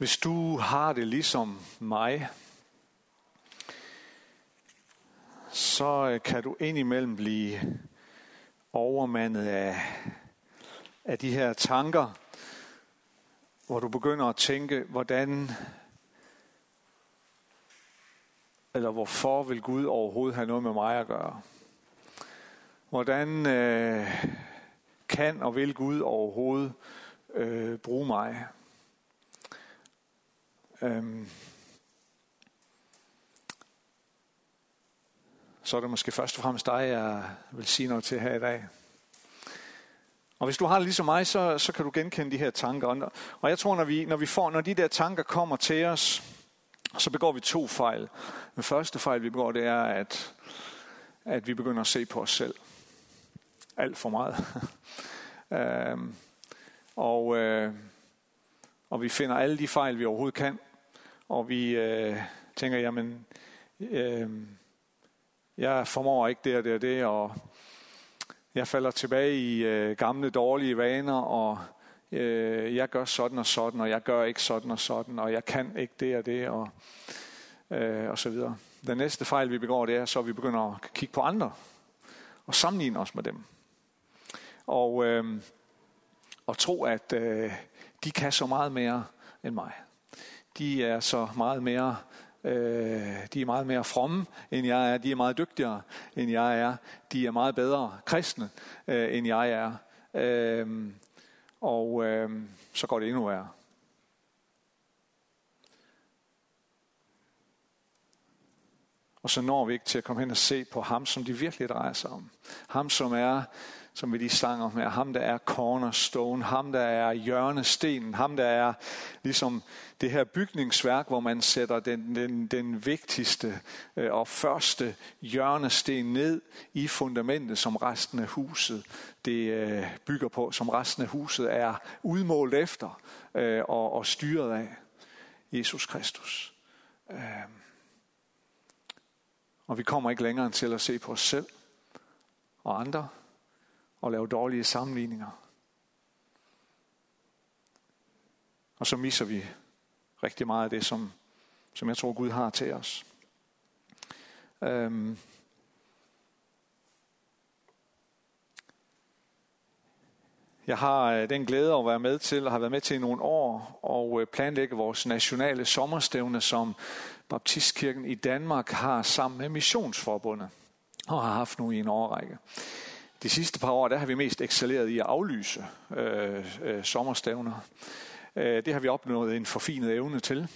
Hvis du har det ligesom mig, så øh, kan du indimellem blive overmandet af, af de her tanker, hvor du begynder at tænke, hvordan eller hvorfor vil Gud overhovedet have noget med mig at gøre? Hvordan øh, kan og vil Gud overhovedet øh, bruge mig? Øhm, så er det måske først og fremmest dig, jeg vil sige noget til her i dag. Og hvis du har det ligesom mig, så, så kan du genkende de her tanker. Og jeg tror, når vi, når vi får, når de der tanker kommer til os, så begår vi to fejl. Den første fejl, vi begår, det er, at, at vi begynder at se på os selv. Alt for meget. øhm, og, øh, og vi finder alle de fejl, vi overhovedet kan. Og vi øh, tænker, jamen, øh, jeg formår ikke det og det og det, og jeg falder tilbage i øh, gamle dårlige vaner, og øh, jeg gør sådan og sådan, og jeg gør ikke sådan og sådan, og jeg kan ikke det og det, og, øh, og så videre. Den næste fejl, vi begår, det er, så vi begynder at kigge på andre, og sammenligne os med dem. Og, øh, og tro, at øh, de kan så meget mere end mig. De er så meget mere Øh, de er meget mere fromme, end jeg er. De er meget dygtigere, end jeg er. De er meget bedre kristne, øh, end jeg er. Øh, og øh, så går det endnu værre. Og så når vi ikke til at komme hen og se på ham, som de virkelig drejer sig om. Ham, som er som vi lige sang om her. Ham, der er cornerstone, ham, der er hjørnestenen, ham, der er ligesom det her bygningsværk, hvor man sætter den, den, den vigtigste øh, og første hjørnesten ned i fundamentet, som resten af huset det øh, bygger på, som resten af huset er udmålt efter øh, og, og styret af Jesus Kristus. Øhm. Og vi kommer ikke længere til at se på os selv og andre, og lave dårlige sammenligninger. Og så misser vi rigtig meget af det, som, som jeg tror Gud har til os. Øhm. Jeg har øh, den glæde at være med til, og har været med til i nogle år, og øh, planlægge vores nationale sommerstævne, som Baptistkirken i Danmark har sammen med Missionsforbundet, og har haft nu i en årrække. De sidste par år, der har vi mest excelleret i at aflyse øh, øh, sommerstævner. Øh, det har vi opnået en forfinet evne til,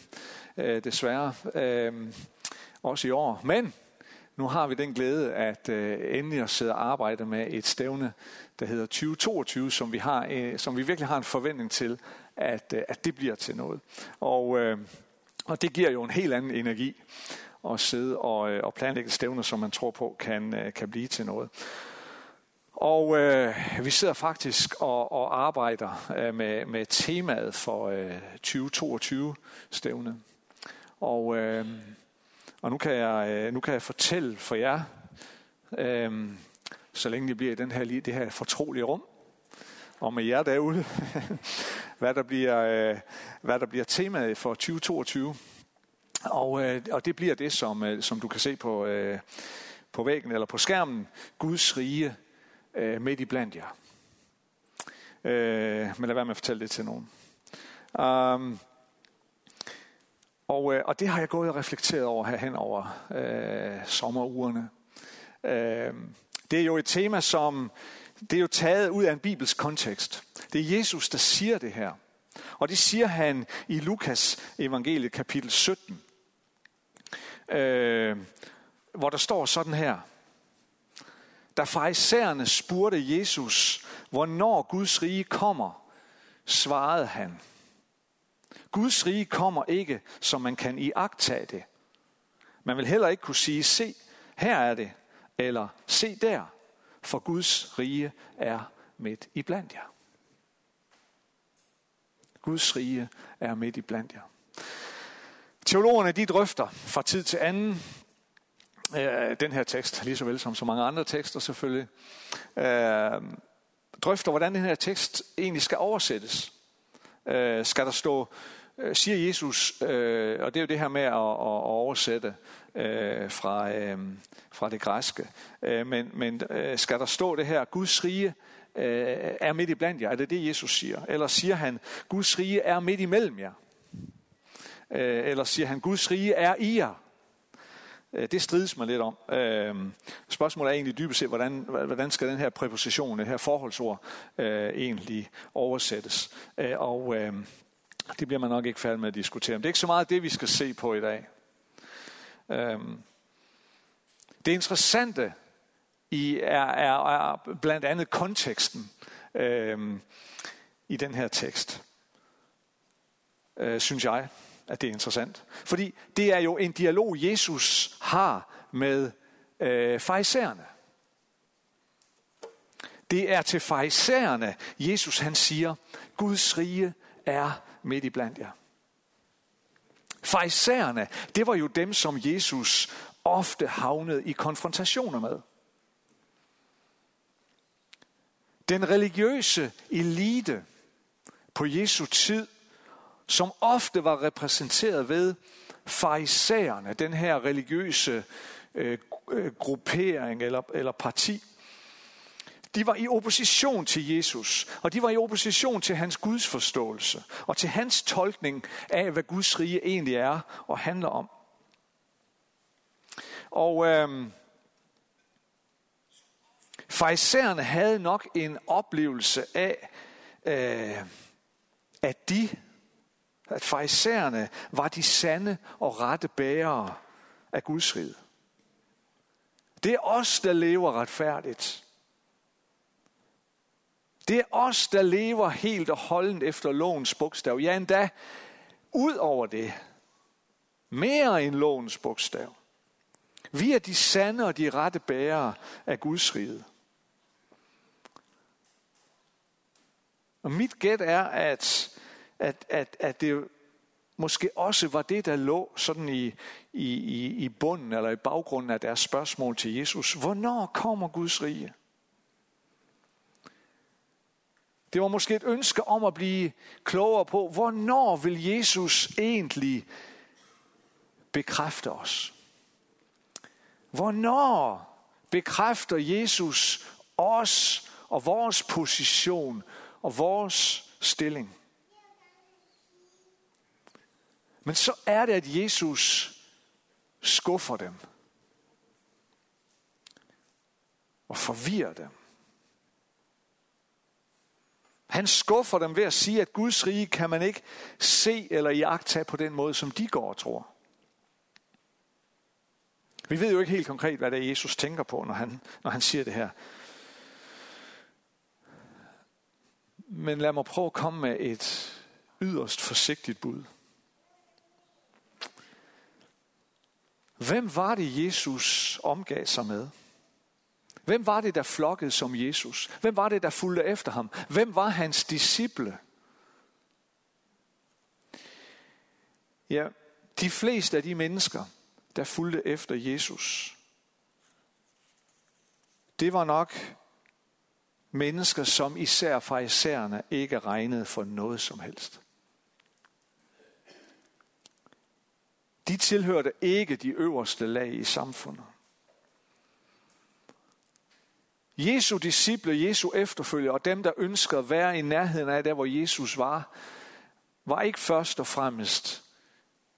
øh, desværre. Øh, også i år. Men nu har vi den glæde, at øh, endelig at sidde og arbejde med et stævne, der hedder 2022, som vi, har, øh, som vi virkelig har en forventning til, at, øh, at det bliver til noget. Og, øh, og det giver jo en helt anden energi at sidde og, øh, og planlægge stævner, som man tror på kan, øh, kan blive til noget. Og øh, vi sidder faktisk og, og arbejder øh, med, med temaet for øh, 2022 stævne. Og, øh, og nu, kan jeg, øh, nu kan jeg fortælle for jer, øh, så længe det bliver i den her, det her fortrolige rum, og med jer derude, hvad, der bliver, øh, hvad der bliver temaet for 2022. Og, øh, og det bliver det, som, øh, som du kan se på, øh, på væggen eller på skærmen. Guds rige øh, midt i blandt jer. Øh, men lad være med at fortælle det til nogen. Um, og, øh, og det har jeg gået og reflekteret over her hen over øh, sommerugerne. Øh, det er jo et tema, som det er jo taget ud af en bibelsk kontekst. Det er Jesus, der siger det her. Og det siger han i Lukas evangeliet kapitel 17, øh, hvor der står sådan her. Da farisæerne spurgte Jesus, hvornår Guds rige kommer, svarede han, Guds rige kommer ikke, som man kan iagtage det. Man vil heller ikke kunne sige, se, her er det, eller se der, for Guds rige er midt i blandt jer. Guds rige er midt i blandt jer. Teologerne de drøfter fra tid til anden øh, den her tekst, lige så vel som så mange andre tekster selvfølgelig, øh, drøfter, hvordan den her tekst egentlig skal oversættes. Øh, skal der stå øh, siger Jesus, øh, og det er jo det her med at, at oversætte øh, fra, øh, fra det græske, øh, men, men øh, skal der stå det her, Guds rige øh, er midt i blandt jer, er det det Jesus siger? Eller siger han, Guds rige er midt imellem jer? Øh, eller siger han, Guds rige er i jer? Øh, det strides man lidt om. Øh, spørgsmålet er egentlig dybest set, hvordan, hvordan skal den her præposition, det her forholdsord, øh, egentlig oversættes? Og det bliver man nok ikke færdig med at diskutere. Men det er ikke så meget det, vi skal se på i dag. Det interessante i er, er, er blandt andet konteksten i den her tekst, synes jeg at det er interessant. Fordi det er jo en dialog, Jesus har med øh, farisæerne. Det er til farisæerne, Jesus han siger, Guds rige er midt i blandt jer. Farisæerne, det var jo dem, som Jesus ofte havnede i konfrontationer med. Den religiøse elite på Jesu tid som ofte var repræsenteret ved farisæerne, den her religiøse øh, øh, gruppering eller, eller parti. De var i opposition til Jesus, og de var i opposition til hans Guds forståelse, og til hans tolkning af, hvad Guds rige egentlig er og handler om. Og øh, farisæerne havde nok en oplevelse af, øh, at de at farisæerne var de sande og rette bærere af Guds rige. Det er os, der lever retfærdigt. Det er os, der lever helt og holdent efter lovens bogstav. Ja, endda ud over det. Mere end lovens bogstav. Vi er de sande og de rette bærere af Guds rige. Og mit gæt er, at at, at, at det måske også var det, der lå sådan i, i, i, i bunden eller i baggrunden af deres spørgsmål til Jesus. Hvornår kommer Guds rige? Det var måske et ønske om at blive klogere på, hvornår vil Jesus egentlig bekræfte os? Hvornår bekræfter Jesus os og vores position og vores stilling? Men så er det, at Jesus skuffer dem. Og forvirrer dem. Han skuffer dem ved at sige, at Guds rige kan man ikke se eller iagtage på den måde, som de går og tror. Vi ved jo ikke helt konkret, hvad det er, Jesus tænker på, når han, når han siger det her. Men lad mig prøve at komme med et yderst forsigtigt bud. Hvem var det, Jesus omgav sig med? Hvem var det, der flokkede som Jesus? Hvem var det, der fulgte efter ham? Hvem var hans disciple? Ja, de fleste af de mennesker, der fulgte efter Jesus, det var nok mennesker, som især fra isærne ikke regnede for noget som helst. De tilhørte ikke de øverste lag i samfundet. Jesu disciple, Jesu efterfølger og dem, der ønskede at være i nærheden af der, hvor Jesus var, var ikke først og fremmest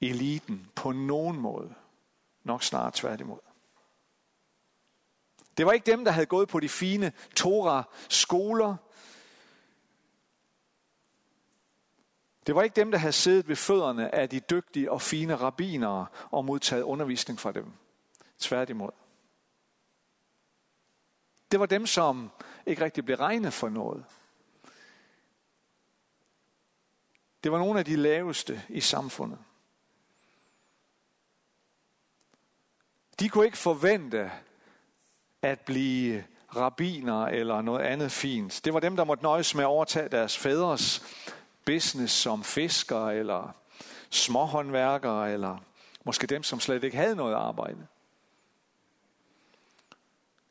eliten på nogen måde. Nok snarere tværtimod. Det var ikke dem, der havde gået på de fine Torah-skoler, Det var ikke dem, der havde siddet ved fødderne af de dygtige og fine rabbinere og modtaget undervisning fra dem. Tværtimod. Det var dem, som ikke rigtig blev regnet for noget. Det var nogle af de laveste i samfundet. De kunne ikke forvente at blive rabbiner eller noget andet fint. Det var dem, der måtte nøjes med at overtage deres fædres business som fisker eller småhåndværkere eller måske dem, som slet ikke havde noget arbejde.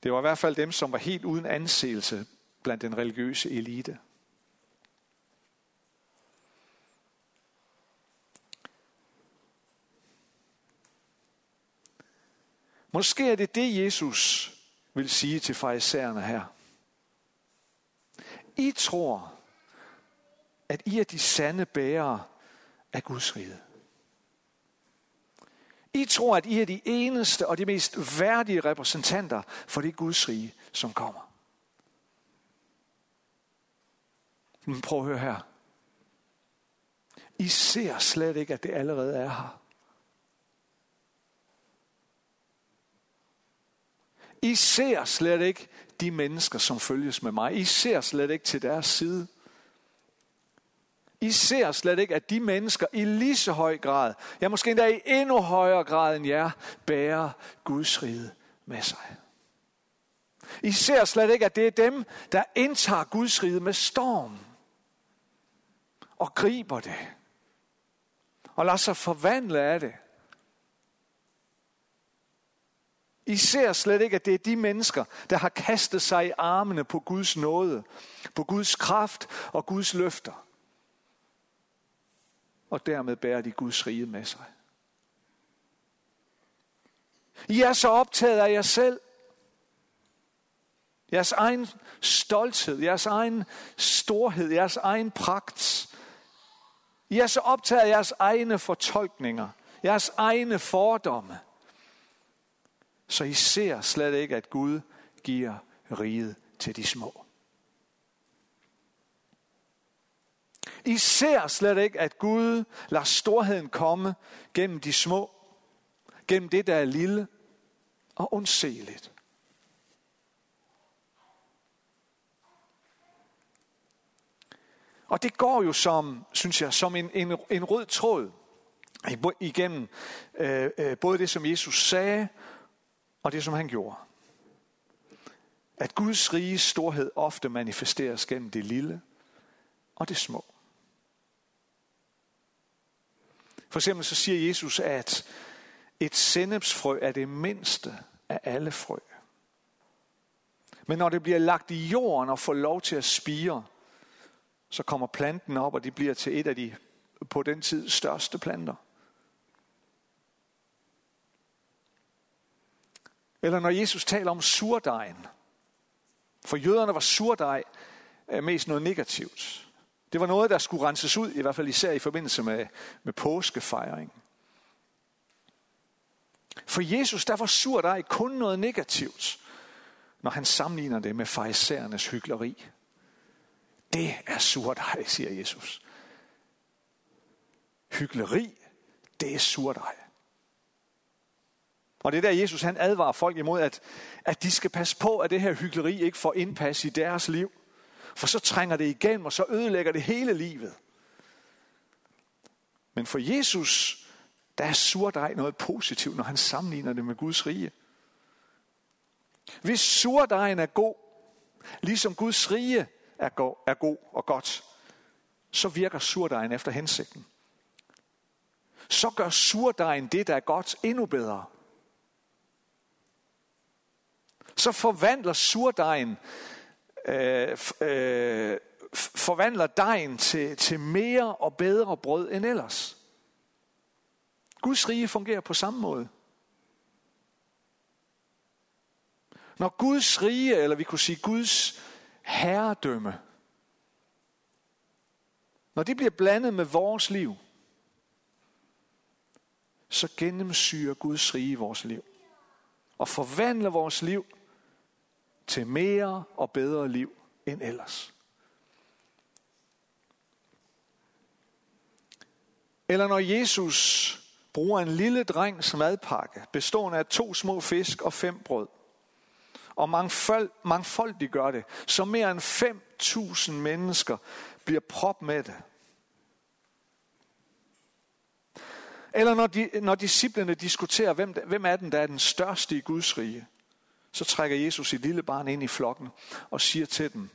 Det var i hvert fald dem, som var helt uden anseelse blandt den religiøse elite. Måske er det det, Jesus vil sige til farisæerne her. I tror, at I er de sande bærere af Guds rige. I tror, at I er de eneste og de mest værdige repræsentanter for det Guds rige, som kommer. Men prøv at høre her. I ser slet ikke, at det allerede er her. I ser slet ikke de mennesker, som følges med mig. I ser slet ikke til deres side. I ser slet ikke, at de mennesker i lige så høj grad, ja måske endda i endnu højere grad end jer, bærer Guds rige med sig. I ser slet ikke, at det er dem, der indtager Guds rige med storm og griber det og lader sig forvandle af det. I ser slet ikke, at det er de mennesker, der har kastet sig i armene på Guds nåde, på Guds kraft og Guds løfter. Og dermed bærer de Guds rige med sig. I er så optaget af jer selv. Jeres egen stolthed, jeres egen storhed, jeres egen pragt. I er så optaget af jeres egne fortolkninger, jeres egne fordomme. Så I ser slet ikke, at Gud giver riget til de små. I ser slet ikke, at Gud lader storheden komme gennem de små, gennem det, der er lille og ondseligt. Og det går jo som, synes jeg, som en, en, en rød tråd igennem øh, øh, både det, som Jesus sagde, og det, som han gjorde. At Guds rige storhed ofte manifesteres gennem det lille og det små. For eksempel så siger Jesus, at et sennepsfrø er det mindste af alle frø. Men når det bliver lagt i jorden og får lov til at spire, så kommer planten op, og det bliver til et af de på den tid største planter. Eller når Jesus taler om surdejen. For jøderne var surdej øh, mest noget negativt. Det var noget, der skulle renses ud, i hvert fald især i forbindelse med, med påskefejring. For Jesus, der var surdej kun noget negativt, når han sammenligner det med farisæernes hyggeleri. Det er surdej, siger Jesus. Hyggeleri, det er surdej. Og det er der, Jesus han advarer folk imod, at, at de skal passe på, at det her hyggeleri ikke får indpas i deres liv. For så trænger det igennem, og så ødelægger det hele livet. Men for Jesus, der er surdej noget positivt, når han sammenligner det med Guds rige. Hvis surdejen er god, ligesom Guds rige er god, er god og godt, så virker surdejen efter hensigten. Så gør surdejen det, der er godt, endnu bedre så forvandler surdejen øh, øh, forvandler dejen til, til mere og bedre brød end ellers. Guds rige fungerer på samme måde. Når Guds rige, eller vi kunne sige Guds herredømme, når det bliver blandet med vores liv, så gennemsyrer Guds rige vores liv. Og forvandler vores liv til mere og bedre liv end ellers. Eller når Jesus bruger en lille drengs madpakke, bestående af to små fisk og fem brød, og mangfold, mangfoldigt gør det, så mere end 5.000 mennesker bliver prop med det. Eller når, de, når disciplene diskuterer, hvem, hvem er den, der er den største i Guds rige, så trækker Jesus sit lille barn ind i flokken og siger til dem,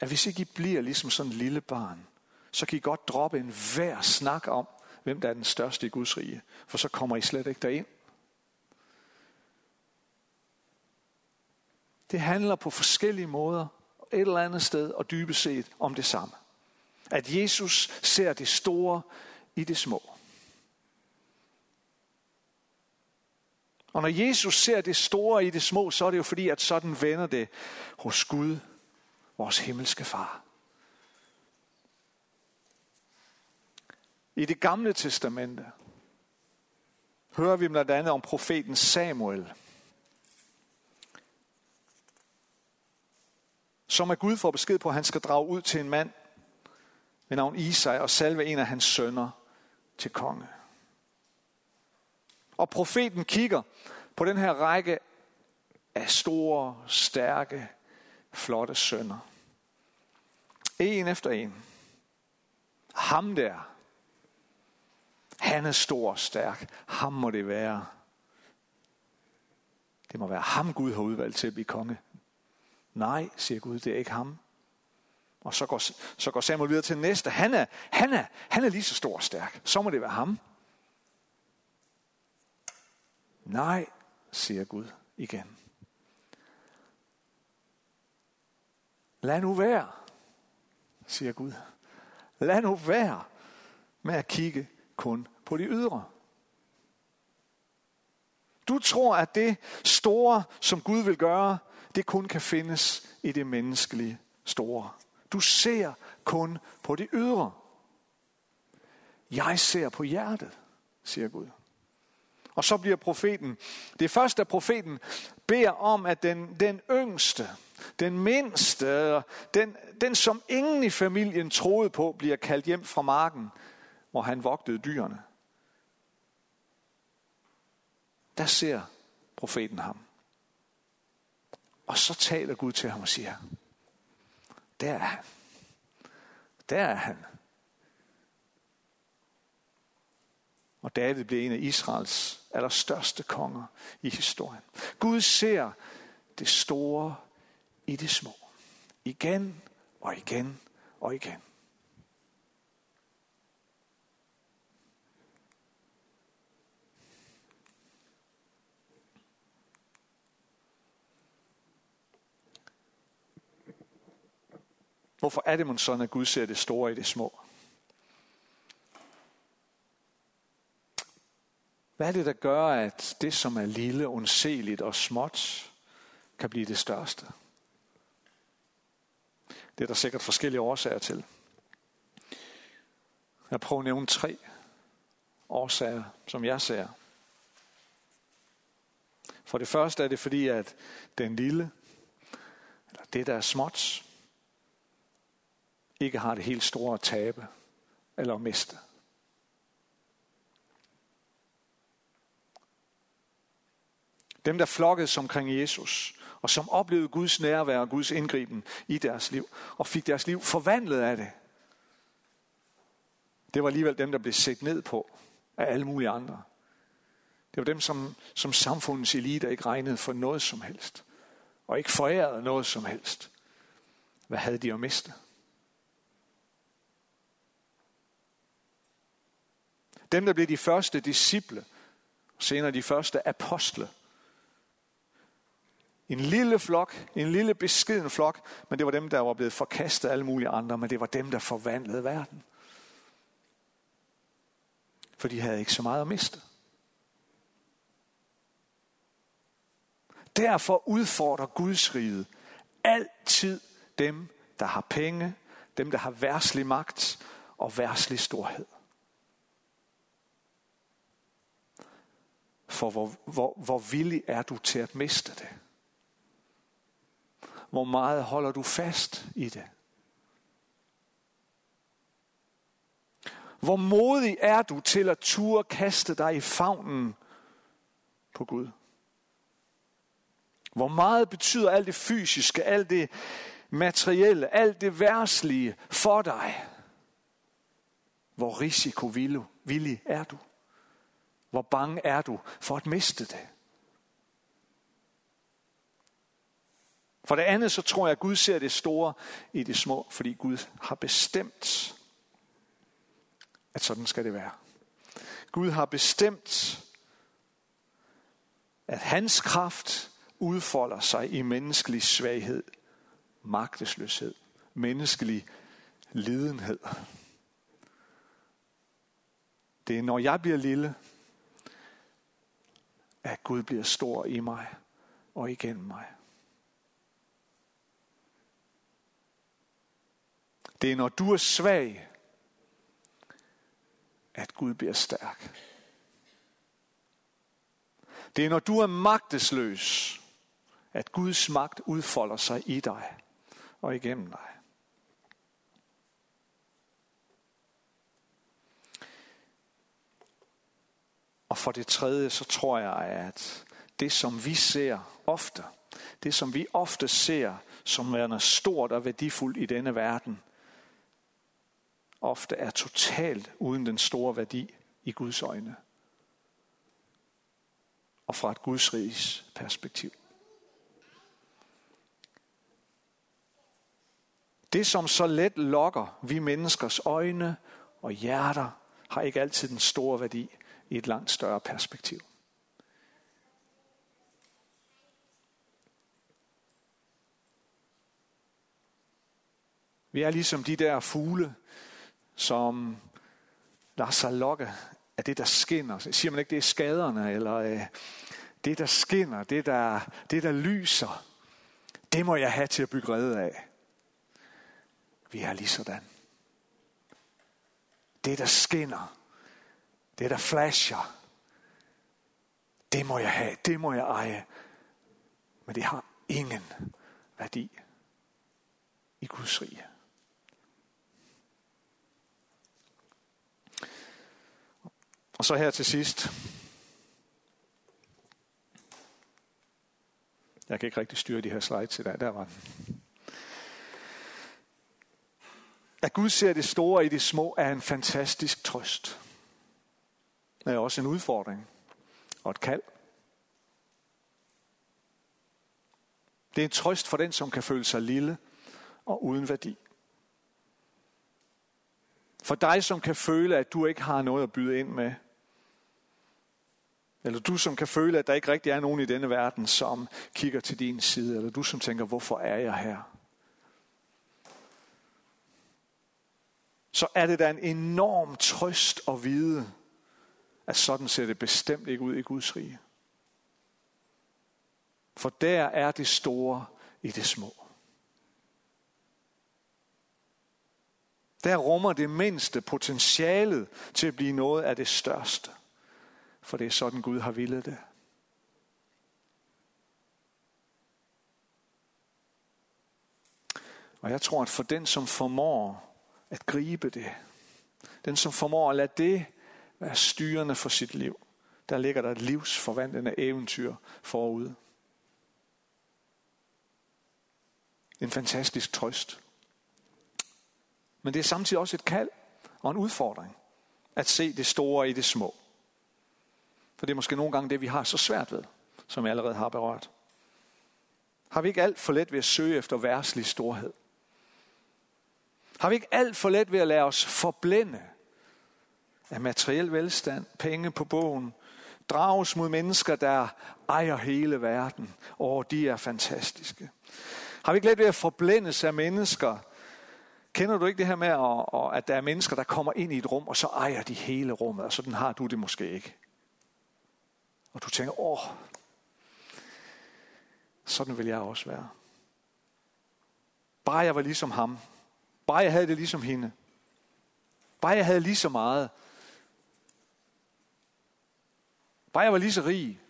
at hvis ikke I bliver ligesom sådan en lille barn, så kan I godt droppe en hver snak om, hvem der er den største i Guds rige, for så kommer I slet ikke derind. Det handler på forskellige måder, et eller andet sted og dybest set om det samme. At Jesus ser det store i det små. Og når Jesus ser det store i det små, så er det jo fordi, at sådan vender det hos Gud, vores himmelske far. I det gamle testamente hører vi blandt andet om profeten Samuel, som er Gud får besked på, at han skal drage ud til en mand ved navn Isai og salve en af hans sønner til konge. Og profeten kigger på den her række af store, stærke, flotte sønner. En efter en. Ham der. Han er stor og stærk. Ham må det være. Det må være ham, Gud har udvalgt til at blive konge. Nej, siger Gud, det er ikke ham. Og så går, så går Samuel videre til næste. Han er, han, er, han er lige så stor og stærk. Så må det være ham. Nej, siger Gud igen. Lad nu være, siger Gud. Lad nu være med at kigge kun på de ydre. Du tror, at det store, som Gud vil gøre, det kun kan findes i det menneskelige store. Du ser kun på det ydre. Jeg ser på hjertet, siger Gud. Og så bliver profeten, det er først, da profeten beder om, at den, den yngste, den mindste, den, den som ingen i familien troede på, bliver kaldt hjem fra marken, hvor han vogtede dyrene. Der ser profeten ham. Og så taler Gud til ham og siger, der er han. Der er han. Og David blev en af Israels allerstørste konger i historien. Gud ser det store i det små. Igen og igen og igen. Hvorfor er det man sådan, at Gud ser det store i det små? Hvad er det, der gør, at det, som er lille, ondseligt og småt, kan blive det største? Det er der sikkert forskellige årsager til. Jeg prøver at nævne tre årsager, som jeg ser. For det første er det fordi, at den lille, eller det, der er småt, ikke har det helt store at tabe eller at miste. Dem, der flokkedes omkring Jesus, og som oplevede Guds nærvær og Guds indgriben i deres liv, og fik deres liv forvandlet af det. Det var alligevel dem, der blev set ned på af alle mulige andre. Det var dem, som, som samfundets elite ikke regnede for noget som helst, og ikke forærede noget som helst. Hvad havde de at miste? Dem, der blev de første disciple, senere de første apostle. En lille flok, en lille beskeden flok, men det var dem, der var blevet forkastet af alle mulige andre, men det var dem, der forvandlede verden. For de havde ikke så meget at miste. Derfor udfordrer Guds rige altid dem, der har penge, dem, der har værslig magt og værslig storhed. For hvor, hvor, hvor villig er du til at miste det? Hvor meget holder du fast i det? Hvor modig er du til at ture kaste dig i favnen på Gud? Hvor meget betyder alt det fysiske, alt det materielle, alt det værslige for dig? Hvor risikovillig er du? Hvor bange er du for at miste det? For det andet, så tror jeg, at Gud ser det store i det små, fordi Gud har bestemt, at sådan skal det være. Gud har bestemt, at hans kraft udfolder sig i menneskelig svaghed, magtesløshed, menneskelig lidenhed. Det er, når jeg bliver lille, at Gud bliver stor i mig og igennem mig. Det er når du er svag, at Gud bliver stærk. Det er når du er magtesløs, at Guds magt udfolder sig i dig og igennem dig. Og for det tredje, så tror jeg, at det som vi ser ofte, det som vi ofte ser som værende stort og værdifuldt i denne verden, ofte er totalt uden den store værdi i Guds øjne. Og fra et Guds rigs perspektiv. Det, som så let lokker vi menneskers øjne og hjerter, har ikke altid den store værdi i et langt større perspektiv. Vi er ligesom de der fugle, som lader sig lokke af det, der skinner. Siger man ikke, det er skaderne, eller øh, det, der skinner, det der, det, der lyser. Det må jeg have til at bygge redde af. Vi er lige sådan. Det, der skinner, det, der flasher, det må jeg have, det må jeg eje. Men det har ingen værdi i Guds rige. Og så her til sidst. Jeg kan ikke rigtig styre de her slides i dag. Der var den. At Gud ser det store i det små er en fantastisk trøst. Det er også en udfordring og et kald. Det er en trøst for den, som kan føle sig lille og uden værdi. For dig, som kan føle, at du ikke har noget at byde ind med. Eller du, som kan føle, at der ikke rigtig er nogen i denne verden, som kigger til din side. Eller du, som tænker, hvorfor er jeg her? så er det da en enorm trøst at vide, at sådan ser det bestemt ikke ud i Guds rige. For der er det store i det små. Der rummer det mindste potentialet til at blive noget af det største. For det er sådan Gud har ville det. Og jeg tror, at for den, som formår at gribe det. Den, som formår at lade det være styrende for sit liv. Der ligger der et livsforvandlende eventyr forud. En fantastisk trøst. Men det er samtidig også et kald og en udfordring at se det store i det små. For det er måske nogle gange det, vi har så svært ved, som jeg allerede har berørt. Har vi ikke alt for let ved at søge efter værslig storhed? Har vi ikke alt for let ved at lade os forblænde af materiel velstand, penge på bogen, drages mod mennesker, der ejer hele verden, og de er fantastiske. Har vi ikke let ved at forblændes af mennesker? Kender du ikke det her med, at der er mennesker, der kommer ind i et rum, og så ejer de hele rummet, og sådan har du det måske ikke. Og du tænker, åh, sådan vil jeg også være. Bare jeg var ligesom ham, Bare jeg havde det ligesom hende. Bare jeg havde lige så meget. Bare jeg var lige så rig.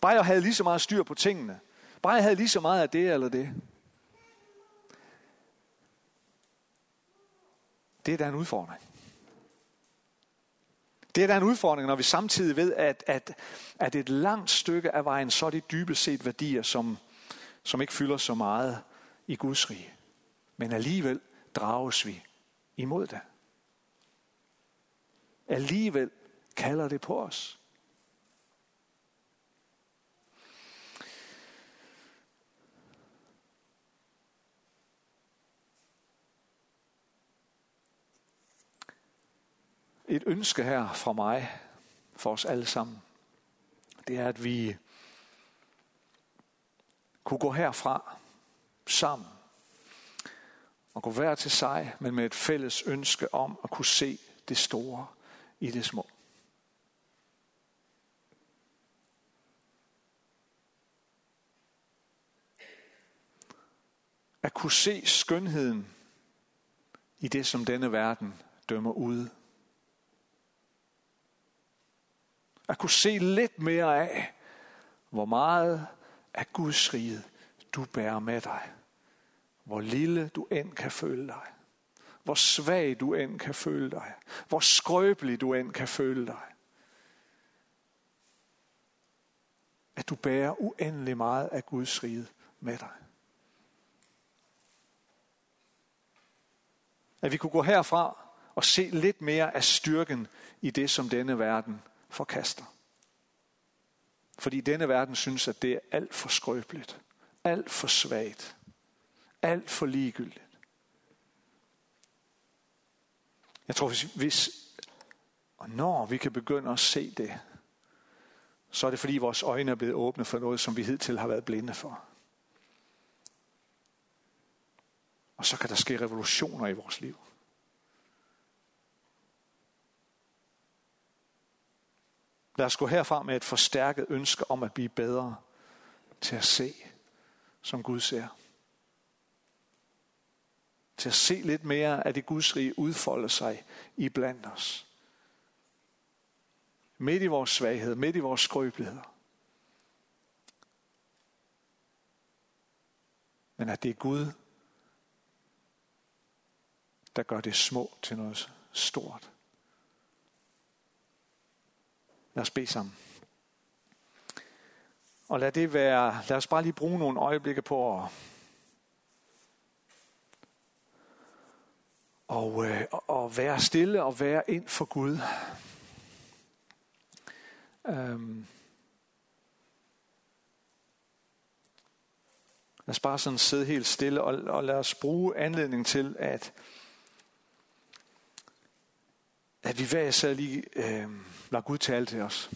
Bare jeg havde lige så meget styr på tingene. Bare jeg havde lige så meget af det eller det. Det er da en udfordring. Det er da en udfordring, når vi samtidig ved, at, at, at et langt stykke af vejen, så er det dybest set værdier, som, som ikke fylder så meget i Guds rige. Men alligevel drages vi imod det. Alligevel kalder det på os. et ønske her fra mig, for os alle sammen, det er, at vi kunne gå herfra sammen og gå hver til sig, men med et fælles ønske om at kunne se det store i det små. At kunne se skønheden i det, som denne verden dømmer ude. At kunne se lidt mere af, hvor meget af Guds rige du bærer med dig. Hvor lille du end kan føle dig. Hvor svag du end kan føle dig. Hvor skrøbelig du end kan føle dig. At du bærer uendelig meget af Guds rige med dig. At vi kunne gå herfra og se lidt mere af styrken i det, som denne verden forkaster. Fordi denne verden synes, at det er alt for skrøbeligt, alt for svagt, alt for ligegyldigt. Jeg tror, hvis, hvis og når vi kan begynde at se det, så er det fordi vores øjne er blevet åbne for noget, som vi hidtil har været blinde for. Og så kan der ske revolutioner i vores liv. Lad os gå herfra med et forstærket ønske om at blive bedre til at se, som Gud ser. Til at se lidt mere af det Guds rige udfolde sig i blandt os. Midt i vores svaghed, midt i vores skrøbeligheder. Men at det er Gud, der gør det små til noget stort. Lad os bede sammen. Og lad det være, lad os bare lige bruge nogle øjeblikke på at og, øh, og være stille og være ind for Gud. Øhm. Lad os bare sådan sidde helt stille og, og lad os bruge anledning til, at, at vi hver især lige øh, lader Gud tale til os.